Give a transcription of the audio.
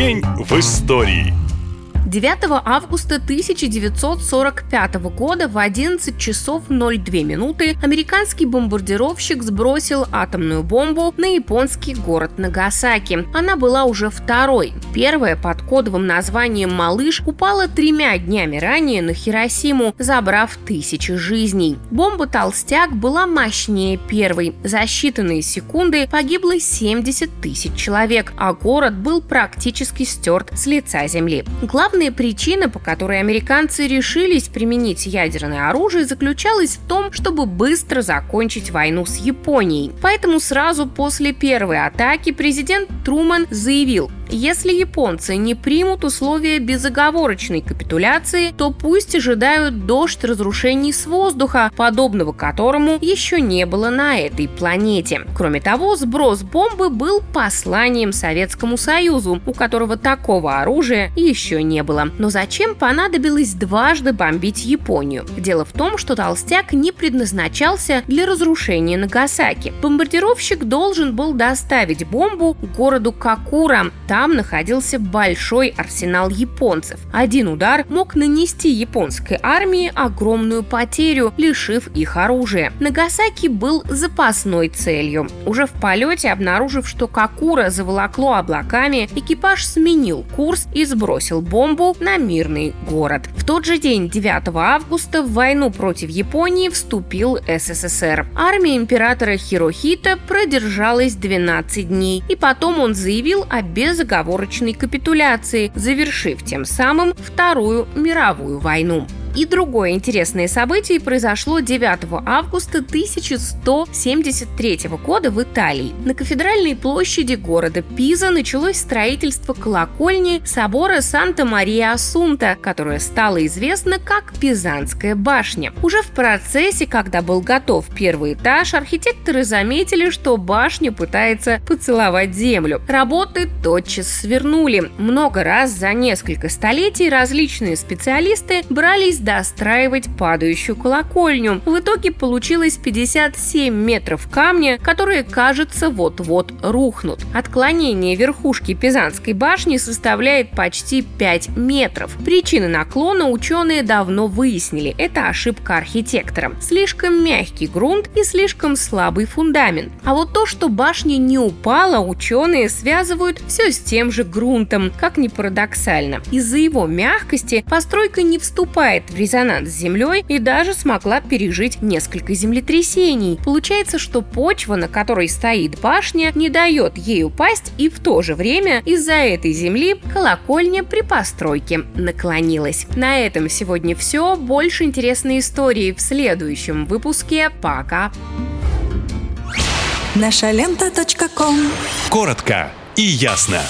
День в истории. 9 августа 1945 года в 11 часов 02 минуты американский бомбардировщик сбросил атомную бомбу на японский город Нагасаки. Она была уже второй. Первая под кодовым названием «Малыш» упала тремя днями ранее на Хиросиму, забрав тысячи жизней. Бомба «Толстяк» была мощнее первой. За считанные секунды погибло 70 тысяч человек, а город был практически стерт с лица земли. Главный Главная причина, по которой американцы решились применить ядерное оружие, заключалась в том, чтобы быстро закончить войну с Японией. Поэтому сразу после первой атаки президент Труман заявил, если японцы не примут условия безоговорочной капитуляции, то пусть ожидают дождь разрушений с воздуха, подобного которому еще не было на этой планете. Кроме того, сброс бомбы был посланием Советскому Союзу, у которого такого оружия еще не было. Но зачем понадобилось дважды бомбить Японию? Дело в том, что толстяк не предназначался для разрушения Нагасаки. Бомбардировщик должен был доставить бомбу городу Какура. Там там находился большой арсенал японцев. Один удар мог нанести японской армии огромную потерю, лишив их оружия. Нагасаки был запасной целью. Уже в полете, обнаружив, что Какура заволокло облаками, экипаж сменил курс и сбросил бомбу на мирный город. В тот же день, 9 августа, в войну против Японии вступил СССР. Армия императора Хирохита продержалась 12 дней, и потом он заявил о безоговорочном безоговорочной капитуляции, завершив тем самым Вторую мировую войну. И другое интересное событие произошло 9 августа 1173 года в Италии. На кафедральной площади города Пиза началось строительство колокольни собора Санта-Мария-Асунта, которая стала известна как Пизанская башня. Уже в процессе, когда был готов первый этаж, архитекторы заметили, что башня пытается поцеловать землю. Работы тотчас свернули. Много раз за несколько столетий различные специалисты брались достраивать падающую колокольню. В итоге получилось 57 метров камня, которые, кажется, вот-вот рухнут. Отклонение верхушки Пизанской башни составляет почти 5 метров. Причины наклона ученые давно выяснили. Это ошибка архитектора. Слишком мягкий грунт и слишком слабый фундамент. А вот то, что башня не упала, ученые связывают все с тем же грунтом, как ни парадоксально. Из-за его мягкости постройка не вступает резонанс с Землей и даже смогла пережить несколько землетрясений. Получается, что почва, на которой стоит башня, не дает ей упасть, и в то же время из-за этой земли колокольня при постройке наклонилась. На этом сегодня все. Больше интересной истории в следующем выпуске. Пока! Наша лента. Коротко и ясно.